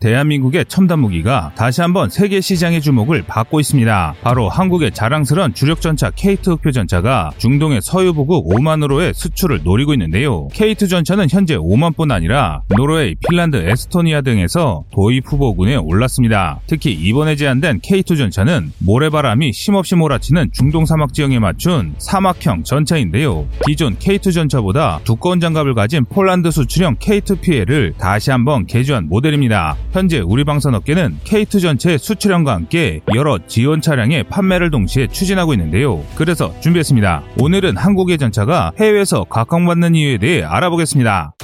대한민국의 첨단 무기가 다시 한번 세계 시장의 주목을 받고 있습니다. 바로 한국의 자랑스런 주력 전차 K2 흑표 전차가 중동의 서유부국 오만으로의 수출을 노리고 있는데요. K2 전차는 현재 오만뿐 아니라 노르웨이, 핀란드, 에스토니아 등에서 도입 후보군에 올랐습니다. 특히 이번에 제안된 K2 전차는 모래바람이 심없이 몰아치는 중동 사막 지형에 맞춘 사막형 전차인데요. 기존 K2 전차보다 두꺼운 장갑을 가진 폴란드 수출형 K2PL을 다시 한번 개조한 모델입니다. 현재 우리 방산업계는 K2 전체 수출량과 함께 여러 지원 차량의 판매를 동시에 추진하고 있는데요. 그래서 준비했습니다. 오늘은 한국의 전차가 해외에서 각광받는 이유에 대해 알아보겠습니다.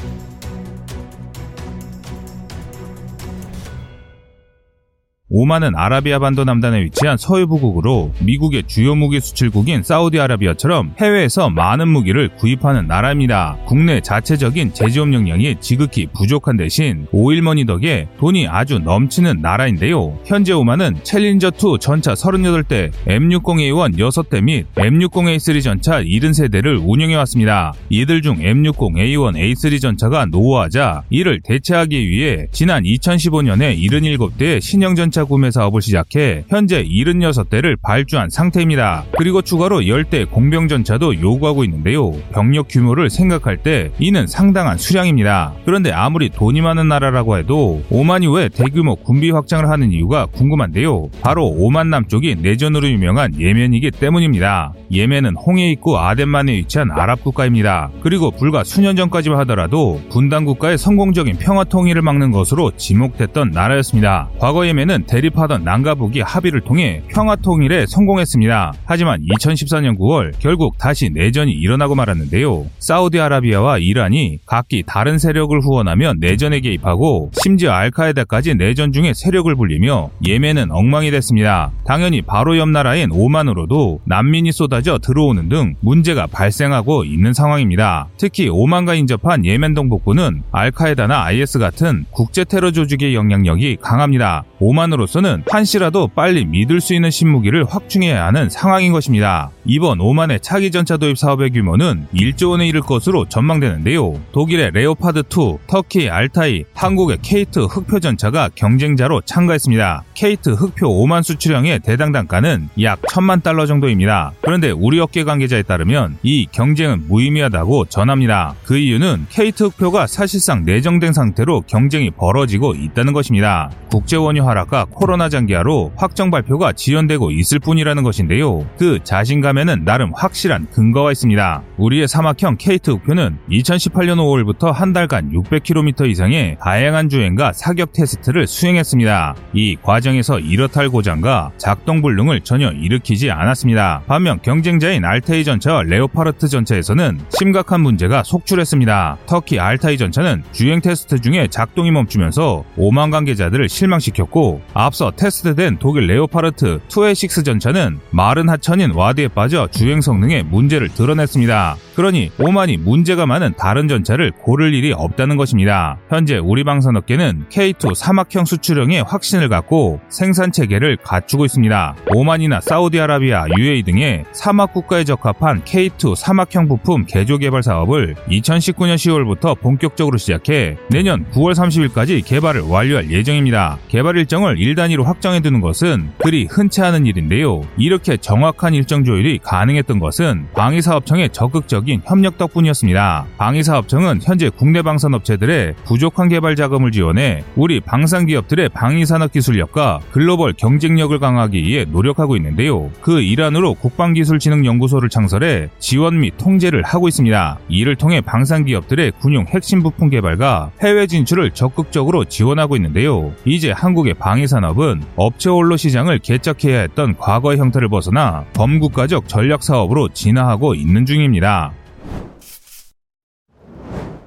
오만은 아라비아 반도 남단에 위치한 서유부국으로 미국의 주요 무기 수출국인 사우디아라비아처럼 해외에서 많은 무기를 구입하는 나라입니다. 국내 자체적인 제조업 역량이 지극히 부족한 대신 오일머니 덕에 돈이 아주 넘치는 나라인데요. 현재 오만은 챌린저2 전차 38대, M60A1 6대 및 M60A3 전차 70세대를 운영해왔습니다. 이들 중 M60A1, A3 전차가 노후하자 이를 대체하기 위해 지난 2015년에 77대의 신형 전차 구매 사업을 시작해 현재 76대를 발주한 상태입니다. 그리고 추가로 10대 공병전차도 요구하고 있는데요. 병력 규모를 생각할 때 이는 상당한 수량입니다. 그런데 아무리 돈이 많은 나라라고 해도 오만 이후에 대규모 군비 확장을 하는 이유가 궁금한데요. 바로 오만 남쪽이 내전으로 유명한 예멘이기 때문입니다. 예멘은 홍해 입구 아덴만에 위치한 아랍 국가입니다. 그리고 불과 수년 전까지만 하더라도 분단 국가의 성공적인 평화 통일을 막는 것으로 지목됐던 나라였습니다. 과거 예멘은 대립하던 남과 북이 합의를 통해 평화 통일에 성공했습니다. 하지만 2014년 9월 결국 다시 내전이 일어나고 말았는데요. 사우디아라비아와 이란이 각기 다른 세력을 후원하며 내전에 개입하고 심지어 알카에다까지 내전 중에 세력을 불리며 예멘은 엉망이 됐습니다. 당연히 바로 옆 나라인 오만으로도 난민이 쏟아져 들어오는 등 문제가 발생하고 있는 상황입니다. 특히 오만과 인접한 예멘 동북부는 알카에다나 IS 같은 국제 테러 조직의 영향력이 강합니다. 오만으로 서는 한시라도 빨리 믿을 수 있는 신무기를 확충해야 하는 상황인 것입니다. 이번 오만의 차기 전차 도입 사업의 규모는 1조 원에 이를 것으로 전망되는데요. 독일의 레오파드2, 터키 알타이, 한국의 K2 흑표 전차가 경쟁자로 참가했습니다. K2 흑표 오만 수출형의 대당 단가는 약 1000만 달러 정도입니다. 그런데 우리 업계 관계자에 따르면 이 경쟁은 무의미하다고 전합니다. 그 이유는 K2 흑표가 사실상 내정된 상태로 경쟁이 벌어지고 있다는 것입니다. 국제원유 하락과 코로나 장기화로 확정 발표가 지연되고 있을 뿐이라는 것인데요. 그 자신감에는 나름 확실한 근거가 있습니다. 우리의 사막형 K2 흑표는 2018년 5월부터 한 달간 600km 이상의 다양한 주행과 사격 테스트를 수행했습니다. 이 과정에서 이렇다 할 고장과 작동 불능을 전혀 일으키지 않았습니다. 반면 경쟁자인 알타이 전차와 레오파르트 전차에서는 심각한 문제가 속출했습니다. 터키 알타이 전차는 주행 테스트 중에 작동이 멈추면서 오만 관계자들을 실망시켰고 앞서 테스트된 독일 레오파르트 2A6 전차는 마른 하천인 와디에 빠져 주행 성능에 문제를 드러냈습니다. 그러니 오만이 문제가 많은 다른 전차를 고를 일이 없다는 것입니다. 현재 우리 방산업계는 K2 사막형 수출형에 확신을 갖고 생산 체계를 갖추고 있습니다. 오만이나 사우디아라비아, UAE 등의 사막 국가에 적합한 K2 사막형 부품 개조 개발 사업을 2019년 10월부터 본격적으로 시작해 내년 9월 30일까지 개발을 완료할 예정입니다. 개발 일정을 일 단위로 확정해 두는 것은 그리 흔치 않은 일인데요. 이렇게 정확한 일정 조율이 가능했던 것은 방위사업청의 적극적인 협력 덕분이었습니다. 방위사업청은 현재 국내 방산업체들의 부족한 개발 자금을 지원해 우리 방산기업들의 방위산업 기술력과 글로벌 경쟁력을 강화하기 위해 노력하고 있는데요. 그 일환으로 국방기술진흥연구소를 창설해 지원 및 통제를 하고 있습니다. 이를 통해 방산기업들의 군용 핵심 부품 개발과 해외 진출을 적극적으로 지원하고 있는데요. 이제 한국의 방위산업은 업체 홀로 시장을 개척해야 했던 과거의 형태를 벗어나 범국가적 전략 사업으로 진화하고 있는 중입니다.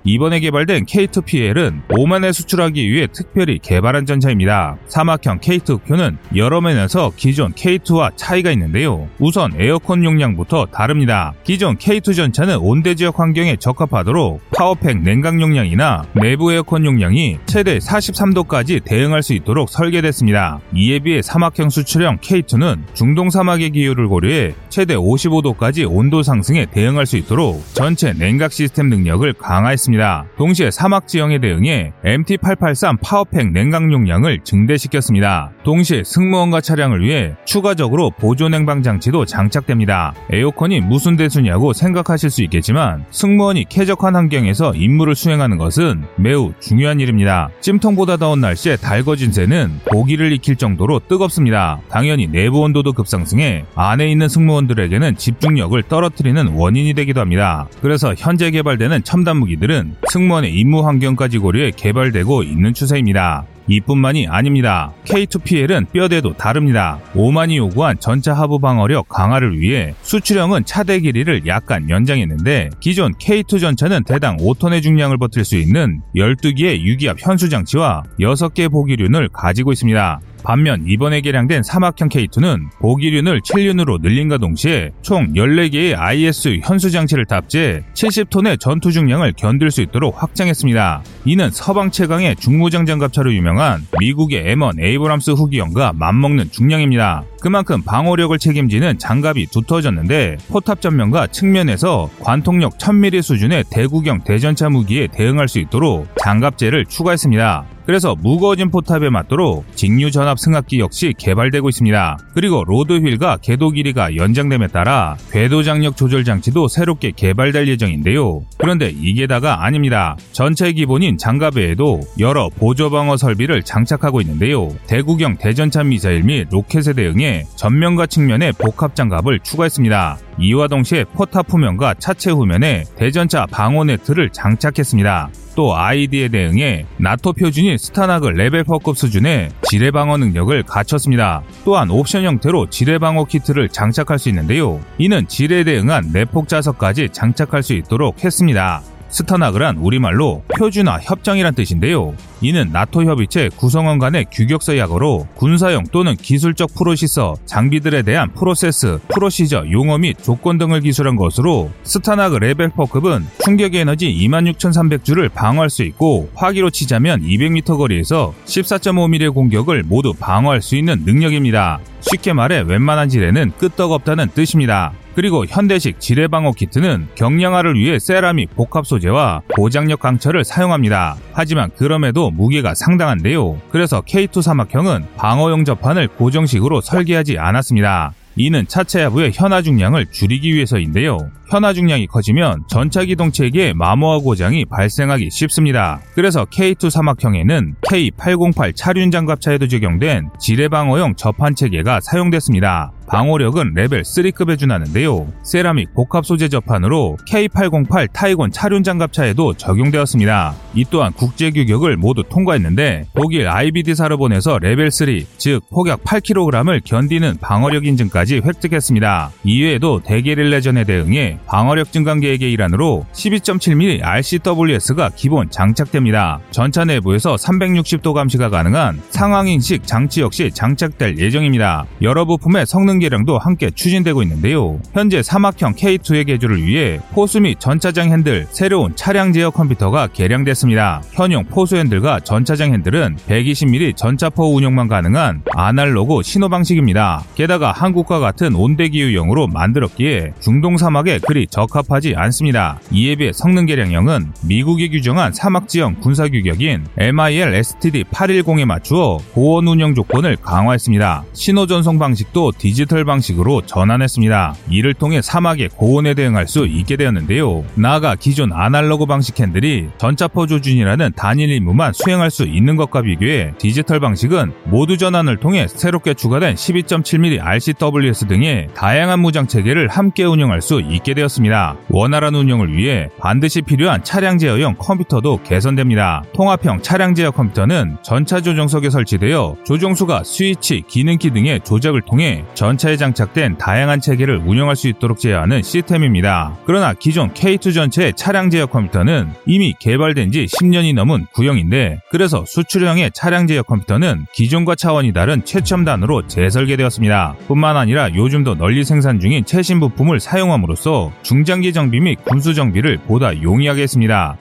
이번에 개발된 K2PL은 오만에 수출하기 위해 특별히 개발한 전차입니다. 사막형 K2 흑표는 여러 면에서 기존 K2와 차이가 있는데요. 우선 에어컨 용량부터 다릅니다. 기존 K2 전차는 온대 지역 환경에 적합하도록 파워팩 냉각 용량이나 내부 에어컨 용량이 최대 43도까지 대응할 수 있도록 설계됐습니다. 이에 비해 사막형 수출형 K2는 중동 사막의 기후를 고려해 최대 55도까지 온도 상승에 대응할 수 있도록 전체 냉각 시스템 능력을 강화했습니다. 했습니다. 동시에 사막 지형에 대응해 MT-883 파워팩 냉각 용량을 증대시켰습니다. 동시에 승무원과 차량을 위해 추가적으로 보조 냉방 장치도 장착됩니다. 에어컨이 무슨 대수냐고 생각하실 수 있겠지만 승무원이 쾌적한 환경에서 임무를 수행하는 것은 매우 중요한 일입니다. 찜통보다 더운 날씨에 달궈진 새는 고기를 익힐 정도로 뜨겁습니다. 당연히 내부 온도도 급상승해 안에 있는 승무원들에게는 집중력을 떨어뜨리는 원인이 되기도 합니다. 그래서 현재 개발되는 첨단 무기들은 승무원의 임무 환경까지 고려해 개발되고 있는 추세입니다. 이뿐만이 아닙니다. K2PL은 뼈대도 다릅니다. 오만이 요구한 전차 하부 방어력 강화를 위해 수출형은 차대 길이를 약간 연장했는데 기존 K2 전차는 대당 5톤의 중량을 버틸 수 있는 12개의 유기압 현수 장치와 6개 보기륜을 가지고 있습니다. 반면 이번에 개량된 사막형 K2는 보기륜을 7륜으로 늘린과 동시에 총 14개의 IS 현수 장치를 탑재해 70톤의 전투 중량을 견딜 수 있도록 확장했습니다. 이는 서방 최강의 중무장 장갑차로 유명한 미국의 M1 에이브람스 후기형과 맞먹는 중량입니다. 그만큼 방어력을 책임지는 장갑이 두터워졌는데 포탑 전면과 측면에서 관통력 1000mm 수준의 대구경 대전차 무기에 대응할 수 있도록 장갑재를 추가했습니다. 그래서 무거워진 포탑에 맞도록 직류 전압 승압기 역시 개발되고 있습니다. 그리고 road wheel과 궤도 길이가 연장됨에 따라 궤도 장력 조절 장치도 새롭게 개발될 예정인데요. 그런데 이게 다가 아닙니다. 전차 기본인 장갑 외에도 여러 보조 방어 설비를 장착하고 있는데요. 대구경 대전차 미사일 및 로켓에 대응해 전면과 측면에 복합 장갑을 추가했습니다. 이와 동시에 포탑 후면과 차체 후면에 대전차 방어 네트를 장착했습니다. 또 IED에 대응해 나토 표준인 STANAG 레벨 4급 수준의 지뢰 방어 능력을 갖췄습니다. 또한 옵션 형태로 지뢰 방어 키트를 장착할 수 있는데요. 이는 지뢰에 대응한 내폭 좌석까지 장착할 수 있도록 했습니다. STANAG란 우리말로 표준화 협정이란 뜻인데요. 이는 나토 협의체 구성원 간의 규격서 약어로 군사용 또는 기술적 procedure, 장비들에 대한 프로세스, procedure, 용어 및 조건 등을 기술한 것으로 STANAG 레벨 4급은 충격 에너지 26,300줄을 방어할 수 있고 화기로 치자면 200m 거리에서 14.5mm의 공격을 모두 방어할 수 있는 능력입니다. 쉽게 말해 웬만한 지뢰는 끄떡없다는 뜻입니다. 그리고 현대식 지뢰방어 키트는 경량화를 위해 세라믹 복합 소재와 고장력 강철을 사용합니다. 하지만 그럼에도 무게가 상당한데요. 그래서 K2 사막형은 방어용 접판을 고정식으로 설계하지 않았습니다. 이는 차체 하부의 현가 중량을 줄이기 위해서인데요. 현가 중량이 커지면 전차 기동 체계에 마모와 고장이 발생하기 쉽습니다. 그래서 K2 사막형에는 K808 차륜 장갑차에도 적용된 지뢰 방어용 접한 체계가 사용됐습니다. 방호력은 레벨 3급에 준하는데요. 세라믹 복합 소재 접판으로 K808 타이곤 차륜 장갑차에도 적용되었습니다. 이 또한 국제 규격을 모두 통과했는데 독일 IBD사로 보내서 레벨 3, 즉 폭약 8kg을 견디는 방어력 인증까지 획득했습니다. 이외에도 대게릴라전에 대응해 방어력 증강 계획의 일환으로 12.7mm RCWS가 기본 장착됩니다. 전차 내부에서 360도 감시가 가능한 상황인식 장치 역시 장착될 예정입니다. 여러 부품의 성능 개량도 함께 추진되고 있는데요. 현재 사막형 K2의 개조를 위해 포수 및 전차장 핸들 새로운 차량 제어 컴퓨터가 개량됐습니다. 현용 포수 핸들과 전차장 핸들은 120mm 전차포 운영만 가능한 아날로그 신호 방식입니다. 게다가 한국과 같은 온대기후형으로 만들었기에 중동 사막에 그리 적합하지 않습니다. 이에 비해 성능 개량형은 미국이 규정한 사막지형 군사 규격인 MIL STD 810에 맞추어 고온 운영 조건을 강화했습니다. 신호 전송 방식도 디지털 방식으로 전환했습니다. 이를 통해 사막의 고온에 대응할 수 있게 되었는데요. 나아가 기존 아날로그 방식 핸들이 전차포 조준이라는 단일 임무만 수행할 수 있는 것과 비교해 디지털 방식은 모두 전환을 통해 새롭게 추가된 12.7mm RCWS 등의 다양한 무장 체계를 함께 운영할 수 있게 되었습니다. 원활한 운영을 위해 반드시 필요한 차량 제어용 컴퓨터도 개선됩니다. 통합형 차량 제어 컴퓨터는 전차 조종석에 설치되어 조종수가 스위치, 기능키 등의 조작을 통해 전 차에 장착된 다양한 체계를 운영할 수 있도록 제어하는 시스템입니다. 그러나 기존 K2 전체의 차량 제어 컴퓨터는 이미 개발된 지 10년이 넘은 구형인데 그래서 수출형의 차량 제어 컴퓨터는 기존과 차원이 다른 최첨단으로 재설계되었습니다. 뿐만 아니라 요즘도 널리 생산 중인 최신 부품을 사용함으로써 중장기 정비 및 군수 정비를 보다 용이하게 했습니다.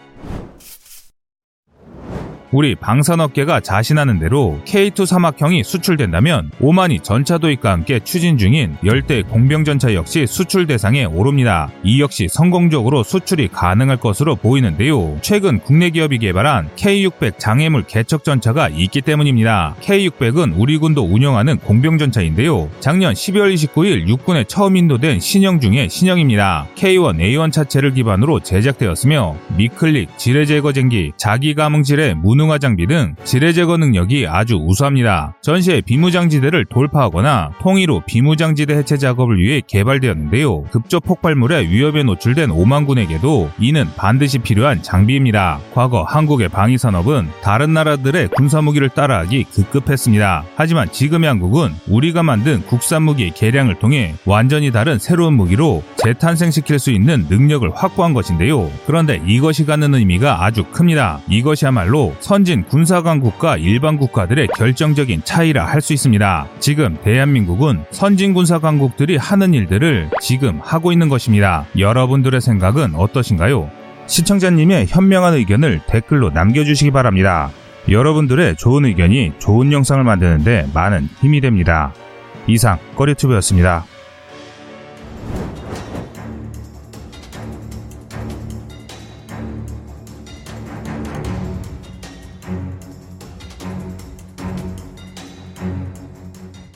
우리 방산업계가 자신하는 대로 K2 사막형이 수출된다면 오만이 전차 도입과 함께 추진 중인 열대 공병전차 역시 수출 대상에 오릅니다. 이 역시 성공적으로 수출이 가능할 것으로 보이는데요. 최근 국내 기업이 개발한 K600 장애물 개척 전차가 있기 때문입니다. K600은 우리 군도 운영하는 공병전차인데요. 작년 12월 29일 육군에 처음 인도된 신형 중의 신형입니다. K1, A1 차체를 기반으로 제작되었으며 미클릭, 지뢰 제거 쟁기, 자기 감응 지뢰, 무능 화 장비 등 지뢰 제거 능력이 아주 우수합니다. 전시에 비무장지대를 돌파하거나 통일후 비무장지대 해체 작업을 위해 개발되었는데요. 급조 폭발물의 위협에 노출된 오만군에게도 이는 반드시 필요한 장비입니다. 과거 한국의 방위산업은 다른 나라들의 군사무기를 따라하기 급급했습니다. 하지만 지금의 한국은 우리가 만든 국산 무기 개량을 통해 완전히 다른 새로운 무기로 재탄생시킬 수 있는 능력을 확보한 것인데요. 그런데 이것이 갖는 의미가 아주 큽니다. 이것이야말로 선진 군사강국과 일반 국가들의 결정적인 차이라 할 수 있습니다. 지금 대한민국은 선진 군사 강국들이 하는 일들을 지금 하고 있는 것입니다. 여러분들의 생각은 어떠신가요? 시청자님의 현명한 의견을 댓글로 남겨주시기 바랍니다. 여러분들의 좋은 의견이 좋은 영상을 만드는데 많은 힘이 됩니다. 이상 꺼리튜브였습니다.